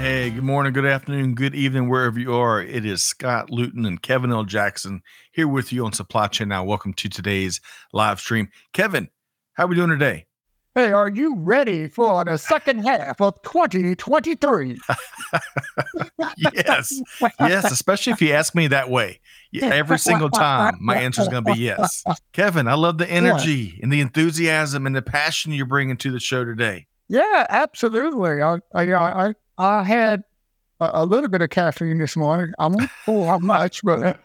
Hey, good morning, good afternoon, good evening, wherever you are. It is Scott Luton and Kevin L. Jackson here with you on Supply Chain Now. Welcome to today's live stream. Kevin, how are we doing today? Hey, are you ready for the second half of 2023? yes. Yes, especially if you ask me that way. Every single time, my answer is going to be yes. Kevin, I love the energy and the enthusiasm and the passion you're bringing to the show today. Yeah, absolutely. I, I, I, I had a, a, little bit of caffeine this morning. I won't pull how much, but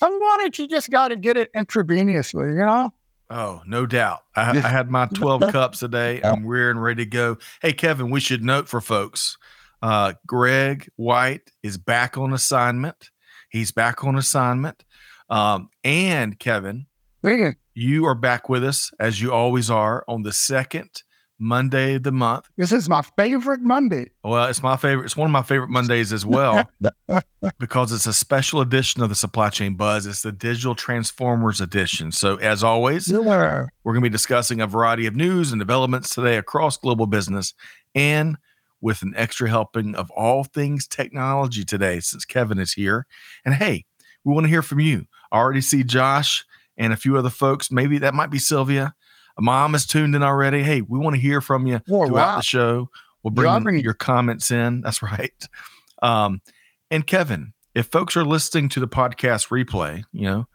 some mornings you just got to get it intravenously, you know? Oh, no doubt. I, I had my 12 cups a day. I'm rearing, ready to go. Hey, Kevin, we should note for folks uh, Greg White is back on assignment. He's back on assignment. Um, and Kevin, you are back with us as you always are on the second Monday of the month. This is my favorite Monday. Well, it's my favorite. It's one of my favorite Mondays as well because it's a special edition of the Supply Chain Buzz. It's the Digital Transformers edition. So, as always, yeah. we're going to be discussing a variety of news and developments today across global business and with an extra helping of all things technology today since Kevin is here. And hey, we want to hear from you. I already see Josh and a few other folks. Maybe that might be Sylvia mom is tuned in already. Hey, we want to hear from you oh, throughout wow. the show. We'll bring bringing... your comments in. That's right. Um, and Kevin, if folks are listening to the podcast replay, you know,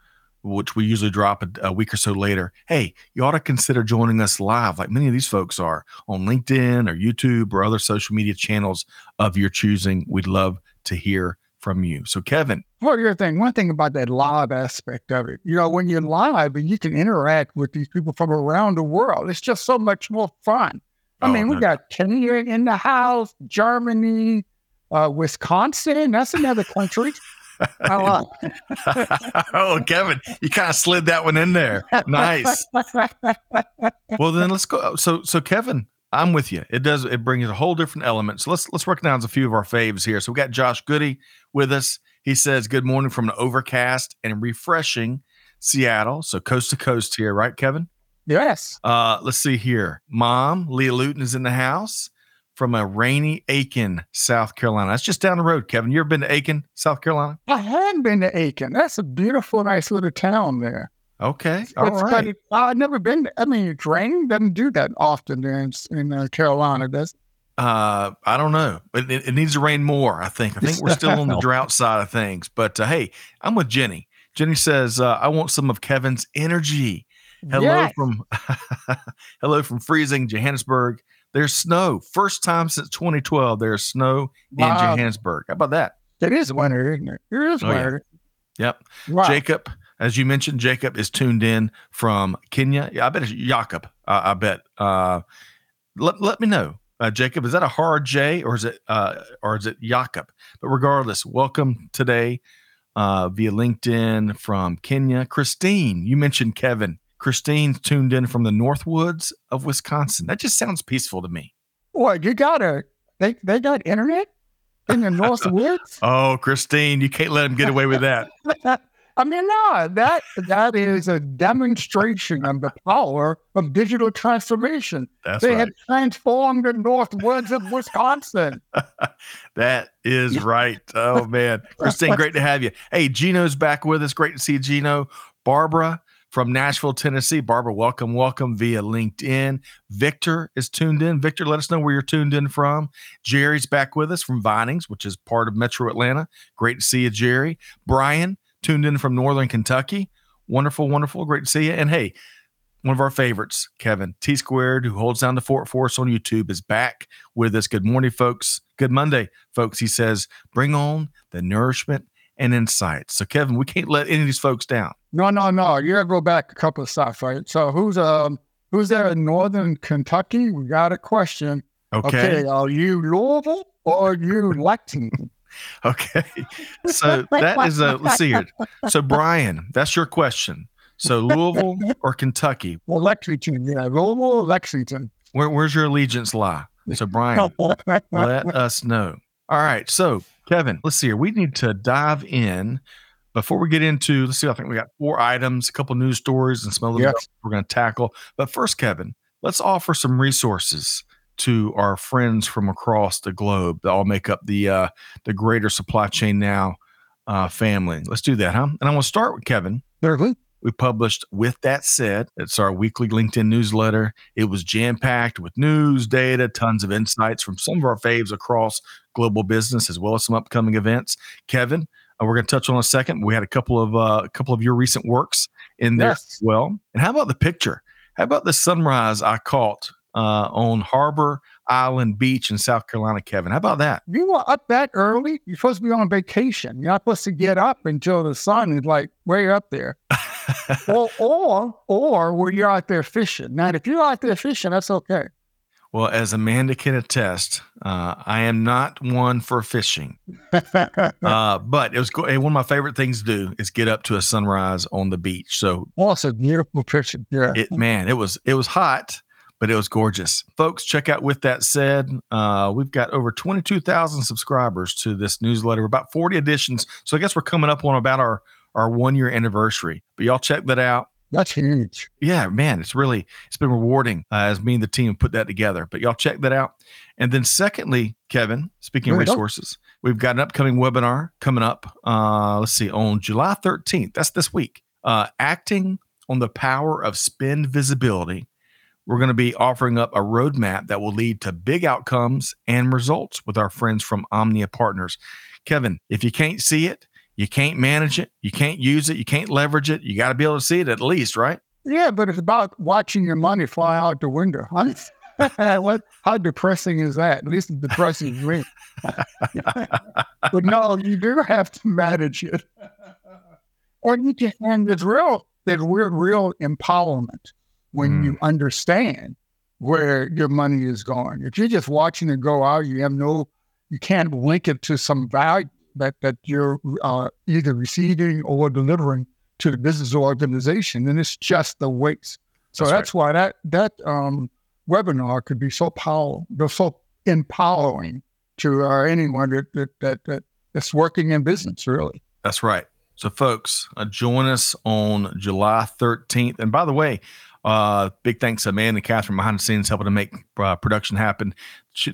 which we usually drop a, a, week or so later, hey, you ought to consider joining us live, like many of these folks are on LinkedIn or YouTube or other social media channels of your choosing. We'd love to hear from you. So, Kevin. Well, your thing, one thing about that live aspect of it, you know, when you're live and you can interact with these people from around the world, it's just so much more fun. I oh, mean, we no. got Kenya in the house, Germany, uh, Wisconsin. That's another country. oh, Kevin, you kind of slid that one in there. Nice. well, then let's go. So, so Kevin, I'm with you. It does. It brings a whole different element. So let's let's recognize a few of our faves here. So we got Josh Goody with us. He says, "Good morning from an overcast and refreshing Seattle." So coast to coast here, right, Kevin? Yes. Uh, let's see here. Mom Leah Luton is in the house from a rainy Aiken, South Carolina. That's just down the road, Kevin. You ever been to Aiken, South Carolina? I have been to Aiken. That's a beautiful, nice little town there. Okay. All right. Kind of, I've never been. I mean, training doesn't do that often there in, in uh, Carolina, does uh, I don't know, but it, it, needs to rain more. I think. I think we're still on the drought side of things. But uh, hey, I'm with Jenny. Jenny says, uh, "I want some of Kevin's energy." Hello yes. from hello from freezing Johannesburg. There's snow. First time since 2012. There's snow wow. in Johannesburg. How about that? It is winter, isn't it? It is winter. Oh, yeah. Yep. Wow. Jacob as you mentioned, Jacob is tuned in from Kenya. Yeah, I bet it's Jacob. Uh, I bet. Uh, let, let me know, uh, Jacob. Is that a hard J or is it uh, or is it Jacob? But regardless, welcome today uh, via LinkedIn from Kenya. Christine, you mentioned Kevin. Christine tuned in from the Northwoods of Wisconsin. That just sounds peaceful to me. What you got a they they got internet in the Northwoods? oh, Christine, you can't let them get away with that. I mean, no, that that is a demonstration of the power of digital transformation. That's they right. have transformed the northwoods of Wisconsin. that is right. Oh man, Christine, great to have you. Hey, Gino's back with us. Great to see Gino. Barbara from Nashville, Tennessee. Barbara, welcome, welcome via LinkedIn. Victor is tuned in. Victor, let us know where you're tuned in from. Jerry's back with us from Vinings, which is part of Metro Atlanta. Great to see you, Jerry. Brian tuned in from Northern Kentucky. Wonderful, wonderful. Great to see you. And hey, one of our favorites, Kevin T Squared, who holds down the fort for us on YouTube, is back with us. Good morning, folks. Good Monday, folks. He says, bring on the nourishment and insight. So, Kevin, we can't let any of these folks down. No, no, no. You gotta go back a couple of stuff, right? So, who's um who's there in Northern Kentucky? We got a question. Okay. Okay. Are you Louisville or are you Lexington? okay. So that is a let's see here. So Brian, that's your question. So Louisville or Kentucky? Well, Lexington, yeah, Louisville, or Lexington. Where, where's your allegiance lie? So Brian, let us know. All right. So Kevin, let's see here. We need to dive in before we get into. Let's see. I think we got four items, a couple news stories, and some other yes. we're going to tackle. But first, Kevin, let's offer some resources to our friends from across the globe that all make up the uh, the greater supply chain now uh, family. Let's do that, huh? And I want to start with Kevin. Certainly. We published With That Said. It's our weekly LinkedIn newsletter. It was jam packed with news, data, tons of insights from some of our faves across global business, as well as some upcoming events. Kevin, uh, we're going to touch on a second. We had a couple of uh, a couple of your recent works in there yes. as well. And how about the picture? How about the sunrise I caught uh, on Harbor Island Beach in South Carolina, Kevin. How about that? You were up that early? You're supposed to be on vacation. You're not supposed to get up until the sun is like way up there. or, or, or were you're out there fishing? Now, if you're out there fishing, that's okay. Well, as Amanda can attest, uh, I am not one for fishing. uh, but it was one of my favorite things to do is get up to a sunrise on the beach. So, awesome, beautiful picture. Yeah, it man, it was it was hot, but it was gorgeous. Folks, check out With That Said. Uh, we've got over 22,000 subscribers to this newsletter, about 40 editions. So I guess we're coming up on about our, our one year anniversary. But y'all check that out. That's huge. Yeah, man, it's really it's been rewarding uh, as me and the team put that together. But y'all check that out. And then secondly, Kevin, speaking of resources, we've got an upcoming webinar coming up. Uh, let's see, on July 13th. That's this week. Uh, acting on the power of spend visibility we're going to be offering up a roadmap that will lead to big outcomes and results with our friends from Omnia Partners. Kevin, if you can't see it, you can't manage it, you can't use it, you can't leverage it, you got to be able to see it at least, right? Yeah, but it's about watching your money fly out the window. what? How depressing is that? At least depressing to me. but no, you do have to manage it, or you just and it's real. That real, real empowerment when mm. you understand where your money is going. If you're just watching it go out, you have no, you can't link it to some value that that you're uh, either receiving or delivering to the business or organization, then it's just the waste. So that's, that's right. why that that um, webinar could be so powerful, so empowering to uh, anyone that, that that that that's working in business. Really, that's right. So, folks, uh, join us on July 13th. And by the way, uh, big thanks to Amanda and Catherine behind the scenes helping to make uh, production happen.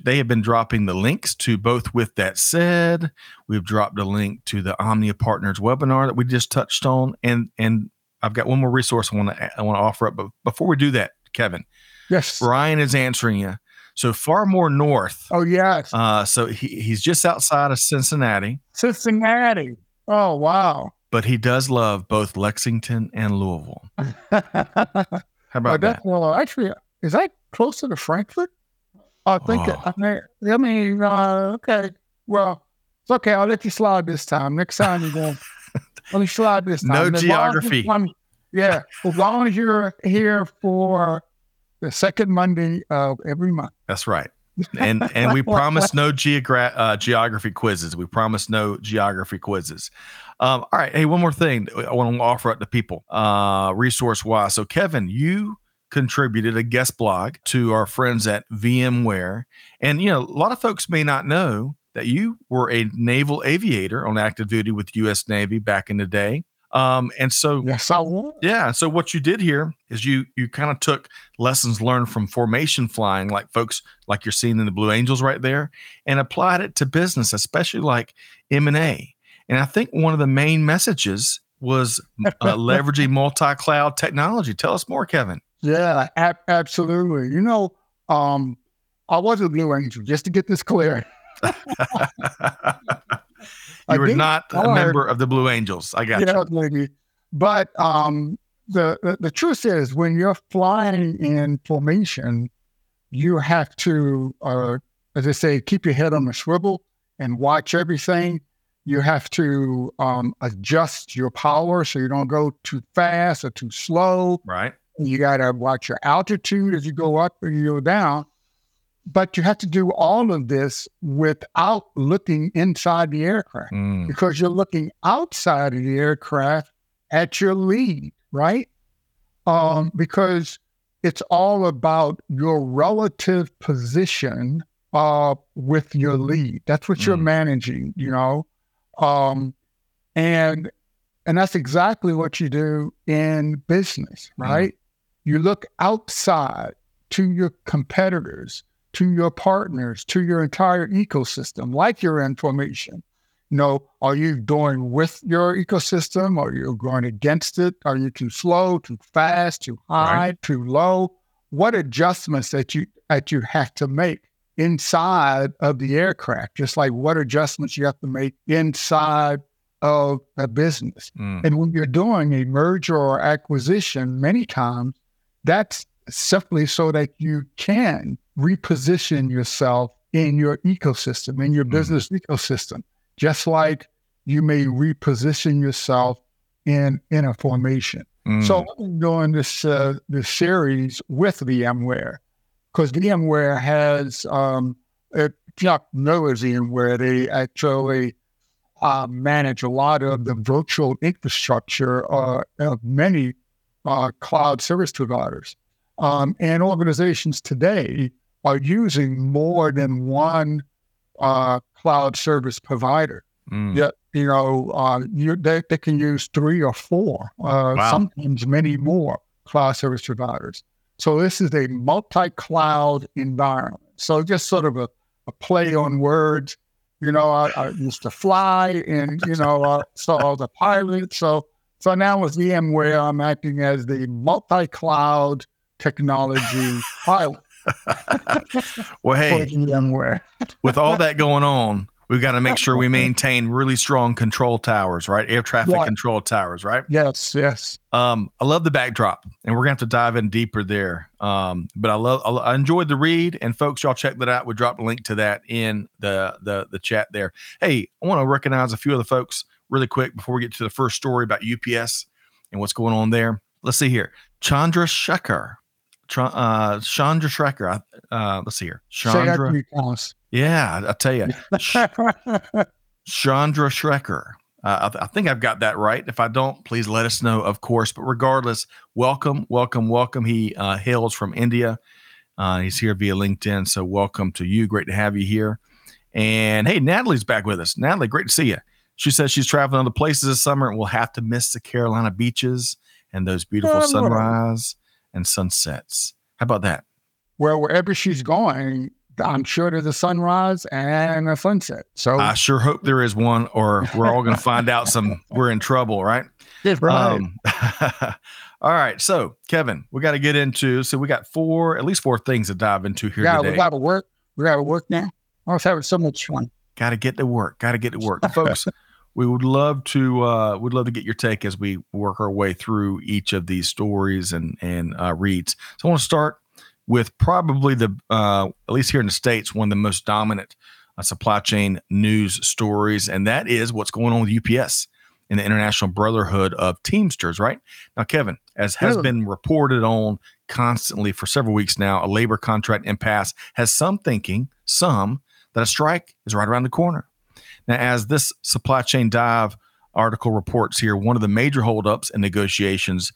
They have been dropping the links to both. With that said, we've dropped a link to the Omnia Partners webinar that we just touched on, and and I've got one more resource I want to I want to offer up. But before we do that, Kevin, yes, Ryan is answering you. So far more north. Oh yes. Uh, so he, he's just outside of Cincinnati. Cincinnati. Oh wow. But he does love both Lexington and Louisville. How about that? Well, actually, is that closer to Frankfurt? I think. Oh. I mean, I mean uh, okay. Well, it's okay. I'll let you slide this time. Next time you go, let me slide this time. No geography. yeah, as long as you're here for the second Monday of every month. That's right. and and we promise no geogra- uh, geography quizzes. We promise no geography quizzes. Um, all right. Hey, one more thing I want to offer up to people, uh, resource wise. So, Kevin, you contributed a guest blog to our friends at VMware. And, you know, a lot of folks may not know that you were a naval aviator on active duty with US Navy back in the day. Um, and so yes, I was. Yeah. So what you did here is you you kind of took lessons learned from formation flying, like folks like you're seeing in the Blue Angels right there, and applied it to business, especially like M and A and I think one of the main messages was uh, leveraging multi-cloud technology. Tell us more, Kevin. Yeah, ab- absolutely. You know, um, I was a Blue Angel, just to get this clear. you were not a member of the Blue Angels. I got yeah, you. Maybe. But um, the, the, the truth is, when you're flying in formation, you have to, uh, as I say, keep your head on the swivel and watch everything you have to um, adjust your power so you don't go too fast or too slow. Right. You got to watch your altitude as you go up and you go down. but you have to do all of this without looking inside the aircraft Mm. because you're looking outside of the aircraft at your lead, right? Um, because it's all about your relative position uh, with your lead. That's what you're Mm. managing, you know, um, and and that's exactly what you do in business, Mm. right? You look outside to your competitors, to your partners, to your entire ecosystem, like your information. You know, are you going with your ecosystem? Are you going against it? Are you too slow, too fast, too high, too low? What adjustments that you that you have to make inside of the aircraft, just like what adjustments you have to make inside of a business. Mm. And when you're doing a merger or acquisition, many times that's simply so that you can reposition yourself in your ecosystem, in your Mhm. business ecosystem, just like you may reposition yourself in in a formation. Mm. So I'm doing this uh, this series with VMware because VMware has um, if you not know as VMware, they actually uh, manage a lot of the virtual infrastructure uh, of many uh, cloud service providers. Um, and organizations today are using more than one uh, cloud service provider. Mm. Yeah, you know, uh, you, they, they can use three or four, uh, Wow. sometimes many more cloud service providers. So this is a multi-cloud environment. So just sort of a, a play on words. You know, I, I used to fly, and you know, uh, so I was a pilot. So so now with VMware, I'm acting as the multi-cloud technology pilot Well, hey, VMware. with all that going on, we've got to make sure we maintain really strong control towers, right? Air traffic Right. control towers, right? Yes, yes. Um, I love the backdrop, and we're gonna have to dive in deeper there. Um, but I love, I, enjoyed the read, and folks, y'all check that out. We dropped a link to that in the the the chat there. Hey, I want to recognize a few of the folks really quick before we get to the first story about UPS and what's going on there. Let's see here, Chandra Shekhar, uh, Chandra Shekhar. Uh, let's see here, Chandra. Yeah, I tell you, Chandra Schrecker. Uh, I, I think I've got that right. If I don't, please let us know, of course. But regardless, welcome, welcome, welcome. He uh, hails from India. Uh, he's here via LinkedIn. So welcome to you. Great to have you here. And hey, Natalie's back with us. Natalie, great to see you. She says she's traveling other places this summer and will have to miss the Carolina beaches and those beautiful Oh, sunrise and sunsets. How about that? well, wherever she's going, I'm sure there's a sunrise and a sunset. So I sure hope there is one, or we're all going to find out some. We're in trouble, right? right. Um, all right. So, Kevin, we got to get into. So, we got four, at least four things to dive into here yeah, today. we got to work. We got to work now. I was having so much fun. Got to get to work. Got to get to work, folks. We would love to. Uh, we'd love to get your take as we work our way through each of these stories and and uh, reads. So, I want to start with probably the uh, at least here in the states one of the most dominant uh, supply chain news stories, and that is what's going on with UPS and the International Brotherhood of Teamsters. Right now, Kevin, as has Really? been reported on constantly for several weeks now, a labor contract impasse has some thinking, some that a strike is right around the corner. Now, as this supply chain dive article reports here, one of the major holdups in negotiations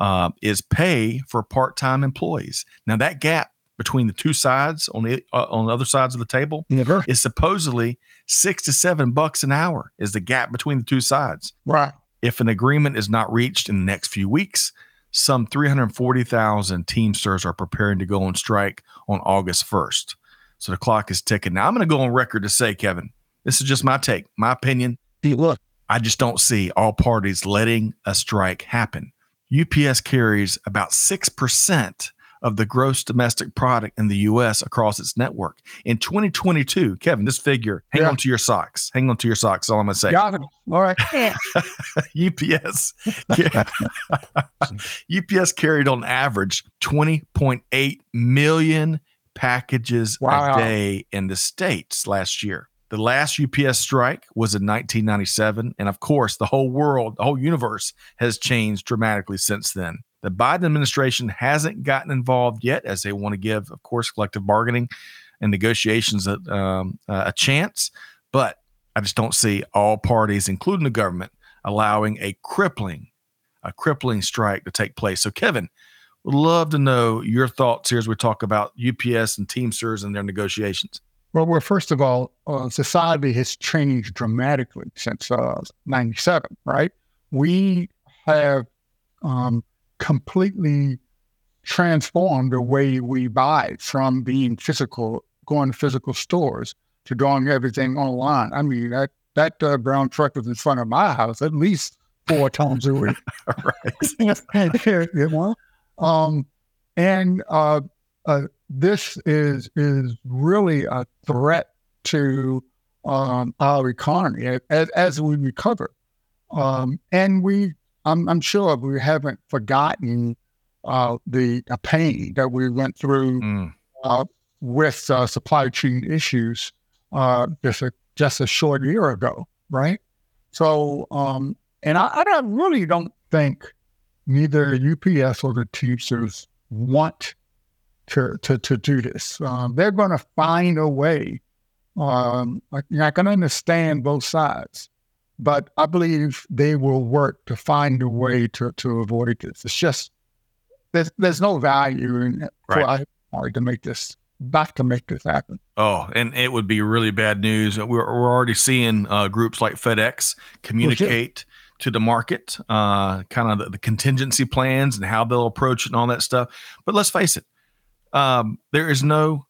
uh, is pay for part-time employees. Now, that gap between the two sides on the uh, on the other sides of the table Never. is supposedly six to seven bucks an hour. Is the gap between the two sides? Right. If an agreement is not reached in the next few weeks, some 340,000 Teamsters are preparing to go on strike on August 1st. So the clock is ticking. Now, I'm going to go on record to say, Kevin, this is just my take, my opinion. See, look, I just don't see all parties letting a strike happen. UPS carries about 6% of the gross domestic product in the US across its network. In 2022, Kevin, this figure, hang Yeah. on to your socks. Hang on to your socks, all I'm going to say. got it. All right. UPS UPS carried on average 20.8 million packages Wow. a day in the states last year. The last UPS strike was in 1997 and of course the whole world, the whole universe has changed dramatically since then. The Biden administration hasn't gotten involved yet as they want to give of course collective bargaining and negotiations a, um, a chance, but I just don't see all parties, including the government, allowing a crippling, a crippling strike to take place. So, Kevin, would love to know your thoughts here as we talk about UPS and Teamsters and their negotiations. Well, well, first of all, uh, society has changed dramatically since uh, 97, right? We have um, completely transformed the way we buy from being physical, going to physical stores to doing everything online. I mean, that, that uh, brown truck was in front of my house at least four times a week. right. you know? um, and uh, uh, this is is really a threat to um, our economy as, as we recover. Um, and we, I'm, I'm, sure we haven't forgotten uh, the pain that we went through mm. uh, with uh, supply chain issues uh, just a just a short year ago, right? So, um, and I, I really don't think neither UPS or the teachers want to, to, to do this. Um, they're going to find a way. Um, I can understand both sides, but I believe they will work to find a way to, to avoid this. It's just there's there's no value in it right. for to make this back to make this happen. Oh, and it would be really bad news. We're, we're already seeing uh, groups like FedEx communicate to the market, uh, kind of the, the, contingency plans and how they'll approach it and all that stuff. But let's face it, um, there is no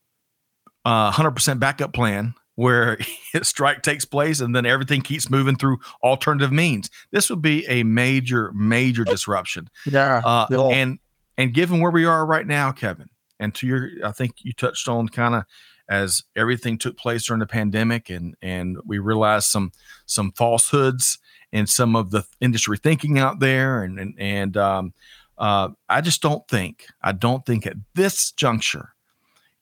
uh, 100% backup plan where a strike takes place and then everything keeps moving through alternative means. This would be a major, major disruption. Yeah. Uh, yeah. And and given where we are right now, Kevin, and to your, I think you touched on kind of as everything took place during the pandemic, and and we realized some some falsehoods and some of the industry thinking out there, and and and um, uh, I just don't think, I don't think at this juncture,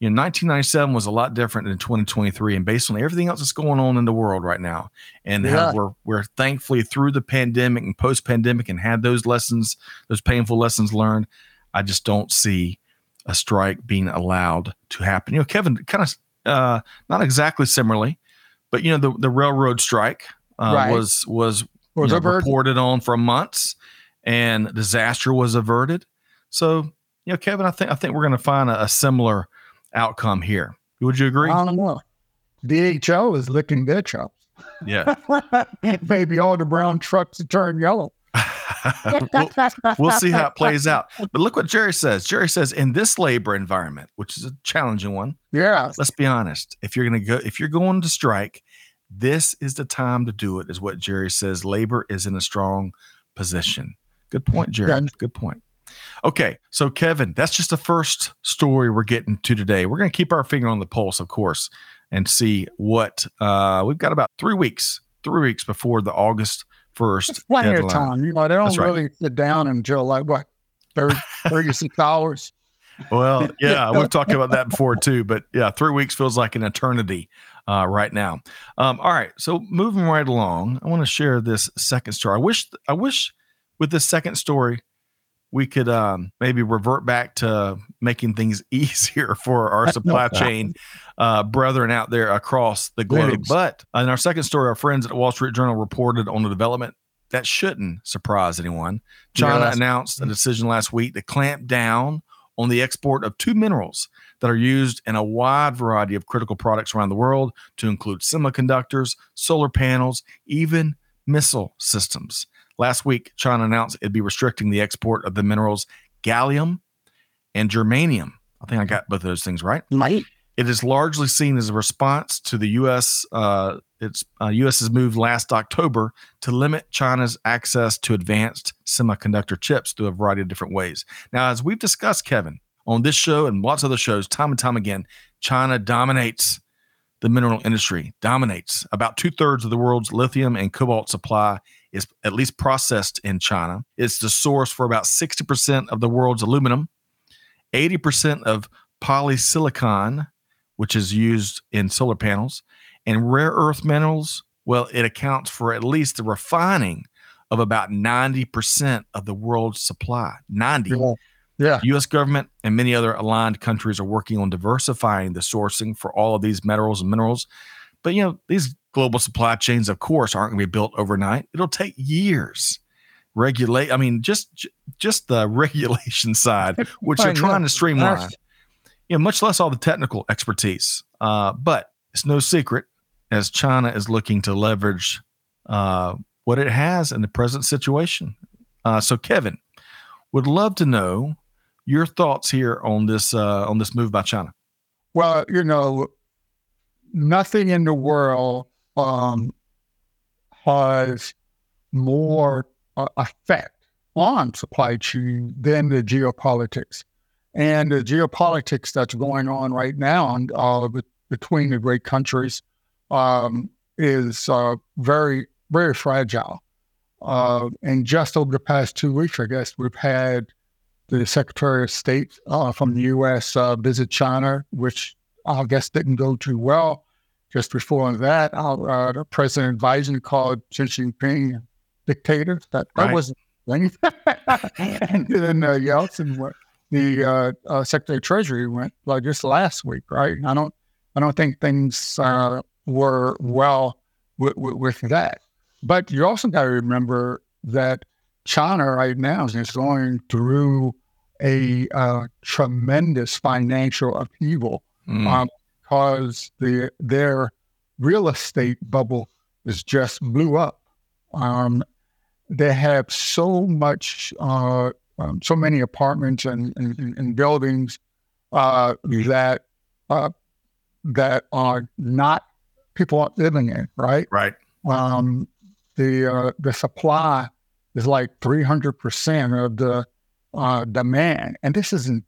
you know, 1997 was a lot different than 2023, and based on everything else that's going on in the world right now, and yeah. how we're we're thankfully through the pandemic and post pandemic and had those lessons, those painful lessons learned. I just don't see a strike being allowed to happen. You know, Kevin, kind of uh, not exactly similarly, but you know, the the railroad strike uh, right. was was, was know, reported on for months and disaster was averted. So, you know, Kevin, I think I think we're going to find a, a, similar outcome here. Would you agree? I don't know. DHL is licking their chops. Yeah. Maybe all the brown trucks turn yellow. we'll, we'll, see how it plays out. But look what Jerry says. Jerry says in this labor environment, which is a challenging one. Yeah. Let's be honest. If you're going to go, if you're going to strike, this is the time to do it. Is what Jerry says. Labor is in a strong position. Good point, Jerry. Good point. Okay, so Kevin, that's just the first story we're getting to today. We're going to keep our finger on the pulse, of course, and see what uh, we've got about three weeks, three weeks before the August first. Plenty of time. You know, they don't really sit down until like what 30, 36 hours. Well, yeah, we've talked about that before too, but yeah, three weeks feels like an eternity uh, right now. Um, all right, so moving right along, I want to share this second story. I wish, I wish with this second story, we could um, maybe revert back to making things easier for our supply chain uh, brethren out there across the globe. But in our second story, our friends at the Wall Street Journal reported on the development that shouldn't surprise anyone. China yeah, announced a decision last week to clamp down on the export of two minerals that are used in a wide variety of critical products around the world, to include semiconductors, solar panels, even missile systems. Last week, China announced it'd be restricting the export of the minerals gallium and germanium. I think I got both of those things right. Might. It is largely seen as a response to the U.S. Uh, its uh, U.S.'s move last October to limit China's access to advanced semiconductor chips through a variety of different ways. Now, as we've discussed, Kevin, on this show and lots of other shows, time and time again, China dominates the mineral industry, dominates about two thirds of the world's lithium and cobalt supply is at least processed in China. It's the source for about 60% of the world's aluminum, 80% of polysilicon, which is used in solar panels, and rare earth minerals. Well, it accounts for at least the refining of about 90% of the world's supply. 90. Yeah. Yeah. The U.S. government and many other aligned countries are working on diversifying the sourcing for all of these metals and minerals. But, you know, these global supply chains, of course, aren't going to be built overnight. It'll take years. Regulate, I mean, just just the regulation side, which they're trying to streamline. You know, much less all the technical expertise. Uh, but it's no secret as China is looking to leverage uh, what it has in the present situation. Uh, so, Kevin, would love to know your thoughts here on this uh, on this move by China. Well, you know, nothing in the world um, has more uh, effect on supply chain than the geopolitics. And the geopolitics that's going on right now uh, between the great countries um, is uh, very, very fragile. Uh, and just over the past two weeks, I guess, we've had the Secretary of State uh, from the U.S. Uh, visit China, which I guess didn't go too well. Just before that, uh, President Biden called Xi Jinping dictator. That, that right. wasn't anything. and then uh, Yellen, the uh, uh, Secretary of Treasury, went like just last week, right? I don't, I don't think things uh, were well with, with, with that. But you also got to remember that China right now is going through a uh, tremendous financial upheaval mm. um, because the, their real estate bubble is just blew up. Um, they have so much, uh, um, so many apartments and, and, and buildings uh, that uh, that are not people aren't living in, right? Right. Um, the uh, the supply is like three hundred percent of the uh, demand, and this isn't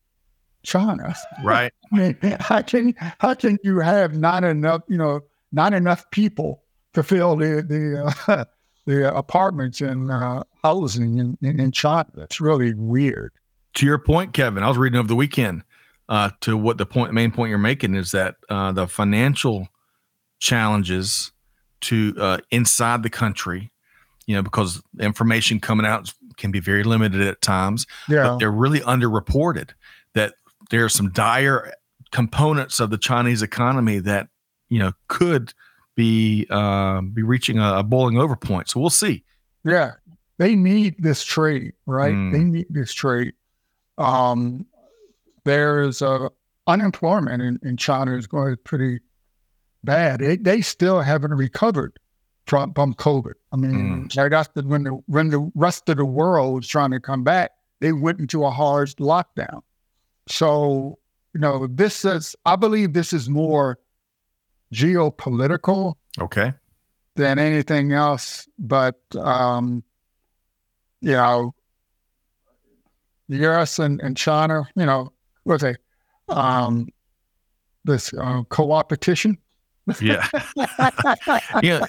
China, right? I mean, how can how can you have not enough, you know, not enough people to fill the the uh, the apartments and uh, housing in, in, in China? That's really weird. To your point, Kevin, I was reading over the weekend. Uh, to what the point, main point you're making is that uh, the financial challenges to uh, inside the country, you know, because information coming out can be very limited at times. Yeah. But they're really underreported there are some dire components of the Chinese economy that, you know, could be uh, be reaching a, a boiling over point. So we'll see. Yeah. They need this trade, right? Mm. They need this trade. Um, there's uh, unemployment in, in China is going pretty bad. They, they still haven't recovered from, from COVID. I mean, mm. right after when the when the rest of the world was trying to come back, they went into a hard lockdown. So, you know, this is I believe this is more geopolitical. Okay. Than anything else. But um, you know, the US and, and China, you know, what's a um this uh, co-opetition yeah. yeah.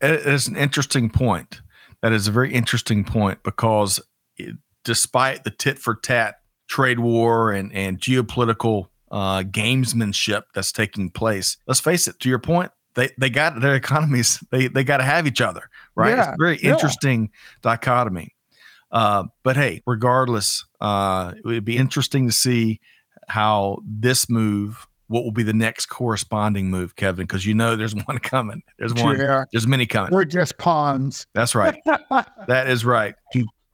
It is an interesting point. That is a very interesting point because it, despite the tit for tat trade war and, and geopolitical uh, gamesmanship that's taking place, let's face it, to your point, they, they got their economies, they, they got to have each other, right? Yeah, it's a very yeah. interesting dichotomy. Uh, but hey, regardless, uh, it would be interesting to see how this move what will be the next corresponding move, Kevin? Because you know there's one coming. There's one. Yeah. There's many coming. We're just pawns. That's right. that is right.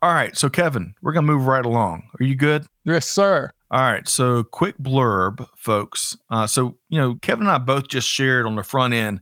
All right. So, Kevin, we're going to move right along. Are you good? Yes, sir. All right. So, quick blurb, folks. Uh, so, you know, Kevin and I both just shared on the front end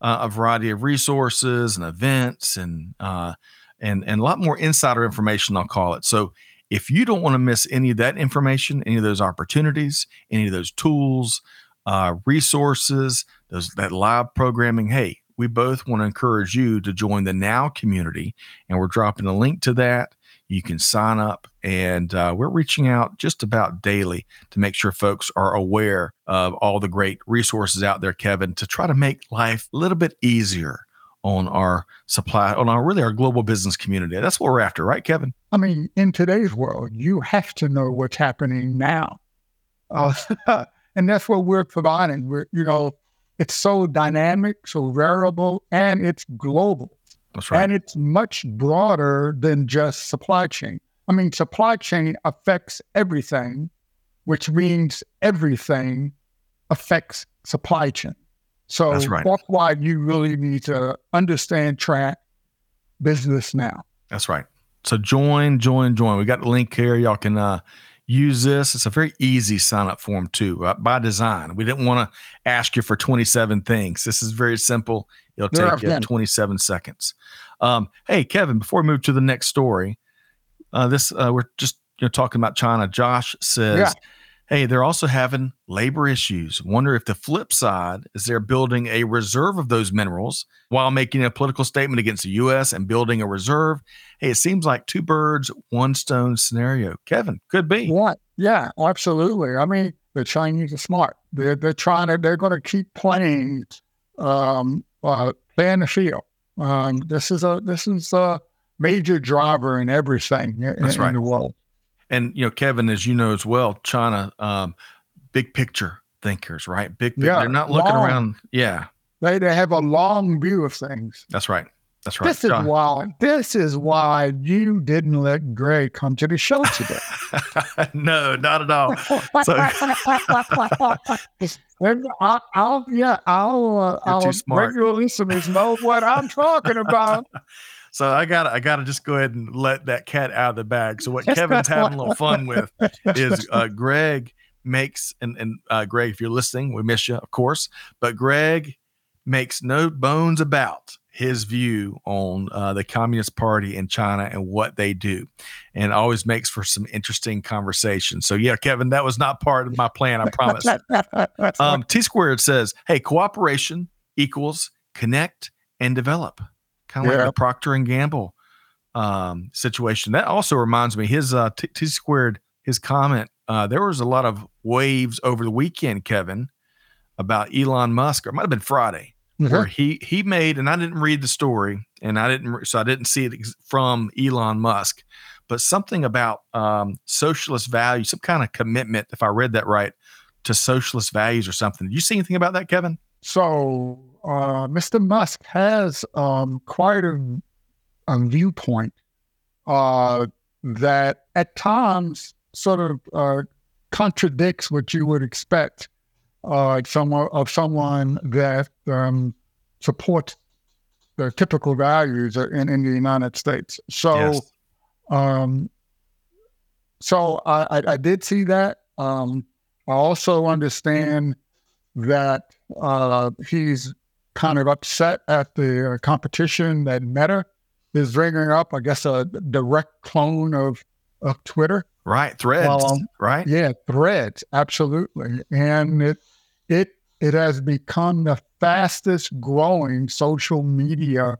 uh, a variety of resources and events and, uh, and, and a lot more insider information, I'll call it. So, if you don't want to miss any of that information, any of those opportunities, any of those tools, uh, resources, those that live programming, hey, we both want to encourage you to join the Now community, and we're dropping a link to that. You can sign up, and uh, we're reaching out just about daily to make sure folks are aware of all the great resources out there, Kevin, to try to make life a little bit easier on our supply, on our really our global business community. That's what we're after, right, Kevin? I mean, in today's world, you have to know what's happening now. Uh, and that's what we're providing. We're, you know, it's so dynamic, so variable, and it's global. That's right. And it's much broader than just supply chain. I mean, supply chain affects everything, which means everything affects supply chain. So That's right. that's why you really need to understand track business now. That's right. So join, join, join. We got the link here. Y'all can uh, use this. It's a very easy sign up form too, uh, by design. We didn't want to ask you for 27 things. This is very simple. It'll take you yeah. 27 seconds. Um, hey, Kevin, before we move to the next story, uh, this uh, we're just you know talking about China. Josh says, Yeah. "Hey, they're also having labor issues. Wonder if the flip side is they're building a reserve of those minerals while making a political statement against the U.S. and building a reserve. Hey, it seems like two birds, one stone scenario. Kevin, could be. What? Yeah, absolutely. I mean, the Chinese are smart. They're they're trying to they're going to keep playing, um, uh, the field. Um, this is a this is a major driver in everything in, That's in the world. And you know, Kevin, as you know as well, China, um, big picture thinkers, right? Big. pic- Yeah, they're not looking long. around. Yeah, They they have a long view of things. that's right. That's right. This is John- why this is why you didn't let Greg come to the show today. no, not at all. And I, I'll yeah, I'll uh, too regular listeners know what I'm talking about. So I got I got to just go ahead and let that cat out of the bag. So what Kevin's having a little fun with is uh, Greg makes and and uh, Greg, if you're listening, we miss you, of course. But Greg makes no bones about his view on uh, the Communist Party in China and what they do, and always makes for some interesting conversation. So yeah, Kevin, that was not part of my plan. I promise. Um, T squared says, "Hey, cooperation equals connect and develop." Kind of Yeah. like the Procter and Gamble um, situation. That also reminds me his uh, T, T squared his comment. Uh, there was a lot of waves over the weekend, Kevin, about Elon Musk. Or it might have been Friday, where he he made, and I didn't read the story, and I didn't, so I didn't see it ex- from Elon Musk, but something about um, socialist values, some kind of commitment, if I read that right, to socialist values or something. Did you see anything about that, Kevin? So, uh, Mr. Musk has um, quite a, a viewpoint uh, that at times sort of uh, contradicts what you would expect uh, someone, of someone that um, supports the typical values in, in the United States. So, Yes. um, so I, I, I did see that. Um, I also understand that uh, he's kind of upset at the competition that Meta is bringing up. I guess a direct clone of of Twitter. Right, threads, Well, right? Yeah, Threads, absolutely, and it it it has become the fastest growing social media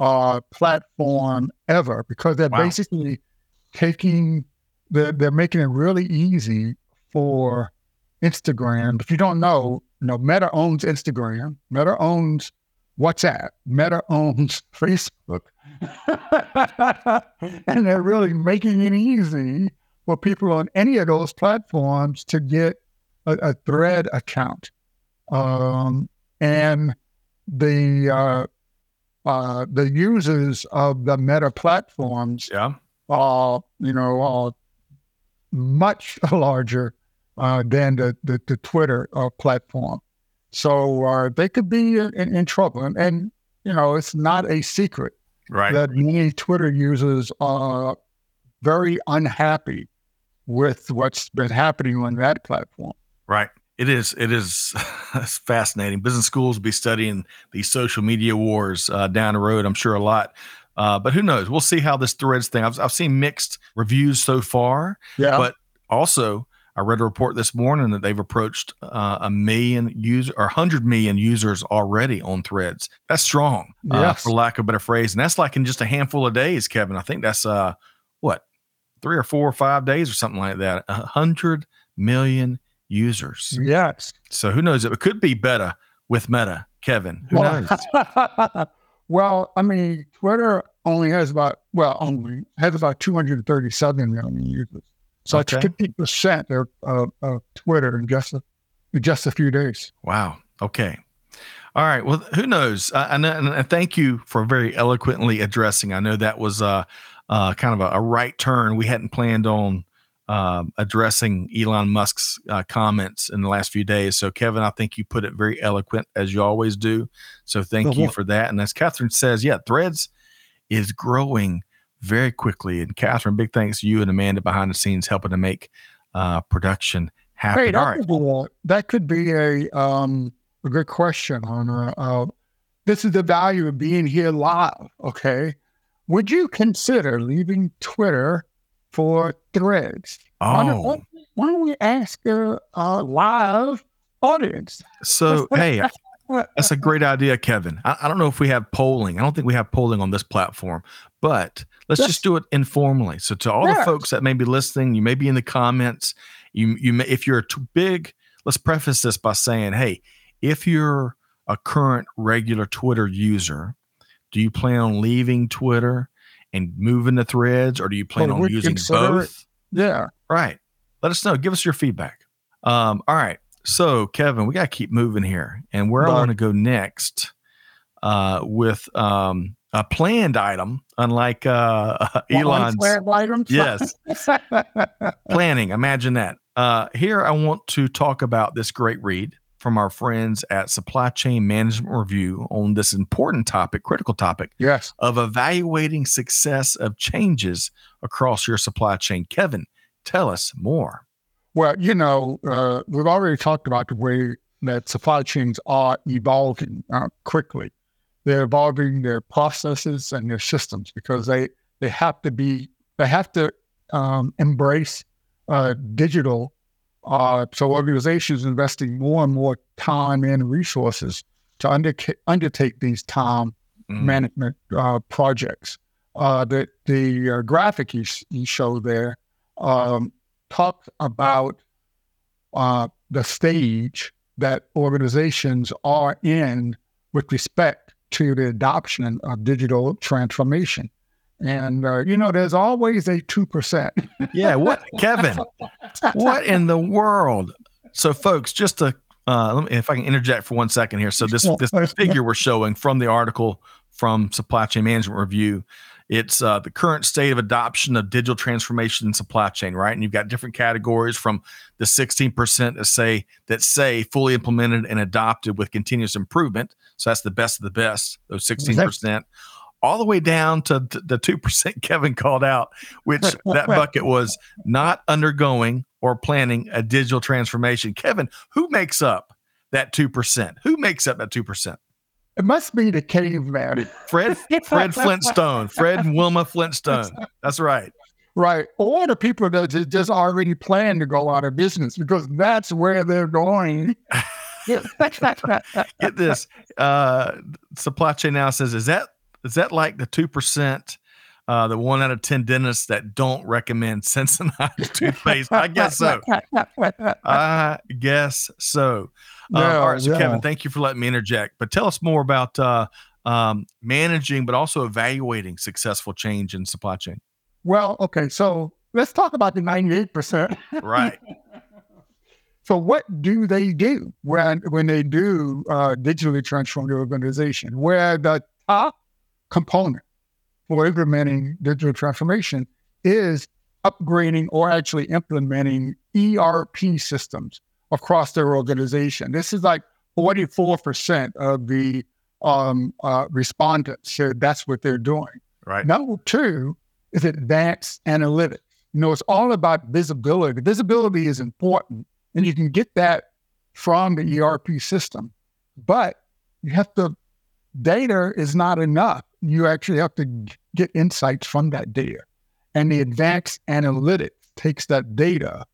uh, platform ever because they're Wow. basically taking they're, they're making it really easy for Instagram. If you don't know, you know, Meta owns Instagram, Meta owns WhatsApp, Meta owns Facebook, and they're really making it easy for people on any of those platforms to get a, a thread account. Um, and the uh, uh, the users of the Meta platforms Yeah. are, you know, are much larger uh, than the, the, the Twitter uh, platform. So uh, they could be in, in trouble. And, and, you know, it's not a secret Right. that many Twitter users are very unhappy with what's been happening on that platform. Right. It is. It is. Fascinating. Business schools will be studying these social media wars uh, down the road. I'm sure a lot. Uh, but who knows? We'll see how this threads thing. I've, I've seen mixed reviews so far. Yeah. But also, I read a report this morning that they've approached uh, a million user or 100 million users already on Threads. That's strong, uh, Yes. for lack of a better phrase. And that's like in just a handful of days, Kevin. I think that's uh, what three or four or five days or something like that. A hundred million users. yes. So who knows? It could be better with Meta, Kevin. Who Well, knows? well, I mean, Twitter only has about, well, only has about 237 million users. So Okay. it's 50% of, of, of Twitter in just a, in just a few days. Wow. Okay. All right. Well, who knows? I, I and and thank you for very eloquently addressing. I know that was uh, uh, kind of a, a, right turn. We hadn't planned on uh, addressing Elon Musk's uh, comments in the last few days. So, Kevin, I think you put it very eloquent as you always do. So, thank you for that. And as Catherine says, yeah, Threads is growing very quickly. And Catherine, big thanks to you and Amanda behind the scenes helping to make uh, production happen. Hey, that, right. could be, that could be a um, a good question on uh, this is the value of being here live. Okay. Would you consider leaving Twitter for threads? Oh. Why don't, why don't we ask a, a uh, live audience? So, hey, that's a great idea, Kevin. I, I, don't know if we have polling. I don't think we have polling on this platform, but let's just do it informally. So, to all the folks that may be listening, you may be in the comments. You, you may, if you're too big, let's preface this by saying, hey, if you're a current regular Twitter user, do you plan on leaving Twitter and moving the threads or do you plan well, on using both? It. Yeah. Right. Let us know. Give us your feedback. Um, all right. So, Kevin, we got to keep moving here. And where but, I want to go next uh, with um, a planned item, unlike uh, Elon's. Items? Yes. Planning. Imagine that. Uh, here, I want to talk about this great read from our friends at Supply Chain Management Review on this important topic, critical topic, yes, of evaluating success of changes across your supply chain. Kevin, tell us more. Well, you know, uh, we've already talked about the way that supply chains are evolving uh, quickly. They're evolving their processes and their systems because they they have to be they have to um, embrace uh, digital uh, so organizations investing more and more time and resources to underca- undertake these time mm. management uh, projects. Uh, the the uh, graphic you, you show there um, talks about uh, the stage that organizations are in with respect to the adoption of digital transformation. And uh, you know, there's always a two percent. yeah, what, Kevin? What in the world? So, folks, just to uh, let me, if I can interject for one second here. So, this this figure we're showing from the article from Supply Chain Management Review, it's uh, the current state of adoption of digital transformation in supply chain, right? And you've got different categories from the 16% that say that say fully implemented and adopted with continuous improvement. So that's the best of the best. Those 16% all the way down to the 2% Kevin called out, which that bucket was not undergoing or planning a digital transformation. Kevin, who makes up that 2%? Who makes up that 2%? It must be the caveman. Fred Fred Flintstone. Fred and Wilma Flintstone. That's right. Right. Or the people that just already plan to go out of business because that's where they're going. Get this. Uh, supply chain now says, is that is that like the two percent? Uh, the one out of ten dentists that don't recommend Sensodyne toothpaste. I guess so. I guess so. Uh, yeah, all right, so yeah. Kevin, thank you for letting me interject. But tell us more about uh, um, managing, but also evaluating successful change in supply chain. Well, okay, so let's talk about the ninety-eight percent. Right. So, what do they do when when they do uh, digitally transform the organization? Where the top component for implementing digital transformation is upgrading or actually implementing ERP systems across their organization. This is like 44% of the um, uh, respondents said that's what they're doing. Right. Number two is advanced analytics. You know, it's all about visibility. Visibility is important, and you can get that from the ERP system, but you have to, data is not enough you actually have to get insights from that data. And the advanced analytics takes that data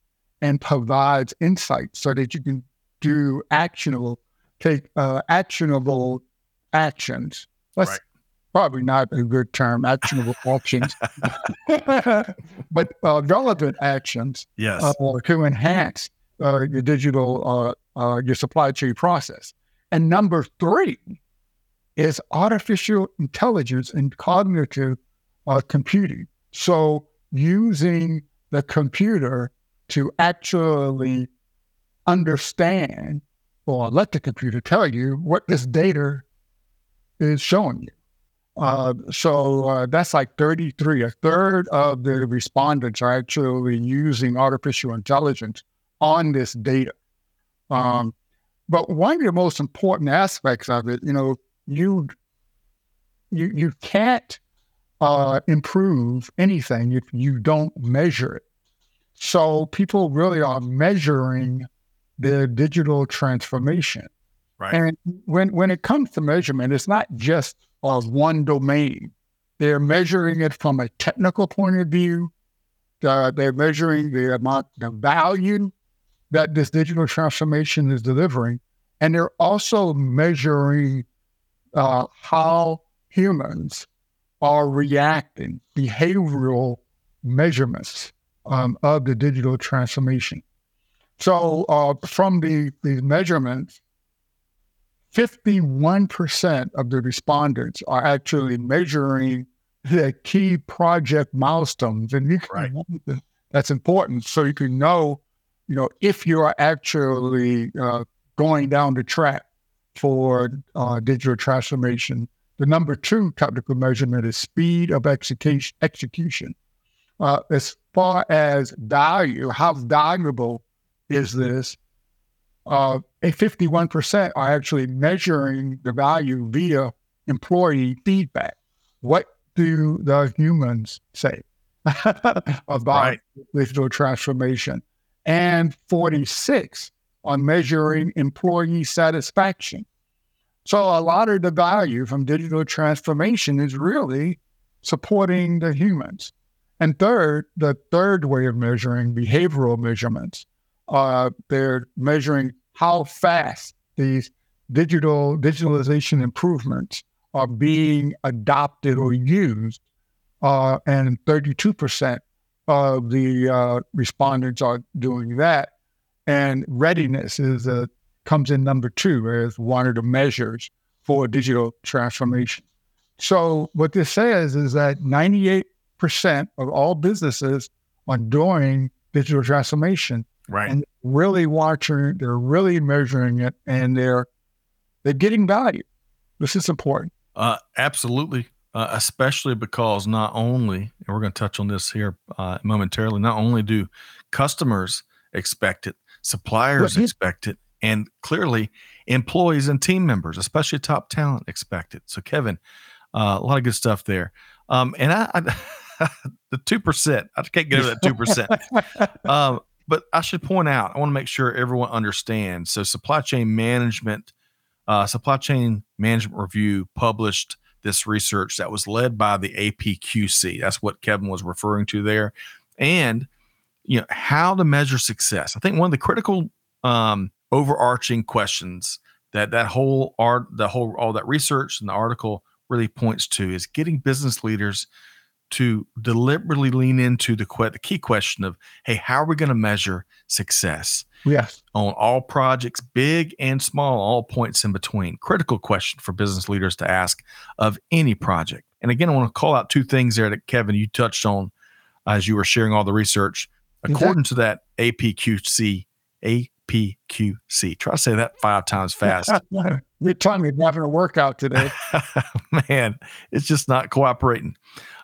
and provides insights so that you can do actionable, take uh, actionable actions. That's right. probably not a good term, actionable actions, but uh, relevant actions yes. Uh, to enhance uh, your digital, uh, uh, your supply chain process. And number three is artificial intelligence and cognitive uh, computing. So using the computer to actually understand or let the computer tell you what this data is showing you. Uh, so uh, that's like 33. A third of the respondents are actually using artificial intelligence on this data. Um, but one of the most important aspects of it, you know, you you you can't uh, improve anything if you don't measure it. So people really are measuring their digital transformation. Right. And when when it comes to measurement, it's not just of one domain. They're measuring it from a technical point of view. Uh, they're measuring the amount, the value that this digital transformation is delivering, and they're also measuring uh, how humans are reacting, behavioral measurements um, of the digital transformation. So, uh, from the, the measurements, 51% of the respondents are actually measuring the key project milestones. And right. that's important. So you can know, you know, if you are actually uh, going down the track for uh, digital transformation. The number two technical measurement is speed of execution. execution. Uh, as far as value, how valuable is this? uh, 51% are actually measuring the value via employee feedback. What do the humans say about right. digital transformation? And 46 are measuring employee satisfaction. So a lot of the value from digital transformation is really supporting the humans. And third, the third way of measuring behavioral measurements, uh, they're measuring how fast these digital digitalization improvements are being adopted or used, uh, and 32% of the uh, respondents are doing that. And readiness is a, comes in number two as one of the measures for digital transformation. So what this says is that 98% of all businesses are doing digital transformation Right. And really watching, they're really measuring it and they're they're getting value. This is important. Uh, absolutely. Uh, especially because not only, and we're going to touch on this here uh, momentarily, not only do customers expect it, suppliers expect it, and clearly employees and team members, especially top talent, expect it. So, Kevin, uh, a lot of good stuff there. Um, and I, I the two percent, I can't get over that two percent. um, but I should point out, I want to make sure everyone understands. So, supply chain management, uh, supply chain management review published this research that was led by the APQC. That's what Kevin was referring to there, and you know how to measure success. I think one of the critical um, overarching questions that that whole art, the whole all that research and the article really points to is getting business leaders to deliberately lean into the, que- the key question of, hey, how are we going to measure success? Yes. On all projects, big and small, all points in between. Critical question for business leaders to ask of any project. And again, I want to call out two things there that Kevin, you touched on as you were sharing all the research. According to that APQC, APQC, try to say that five times fast. You're telling me having a workout today. Man, it's just not cooperating.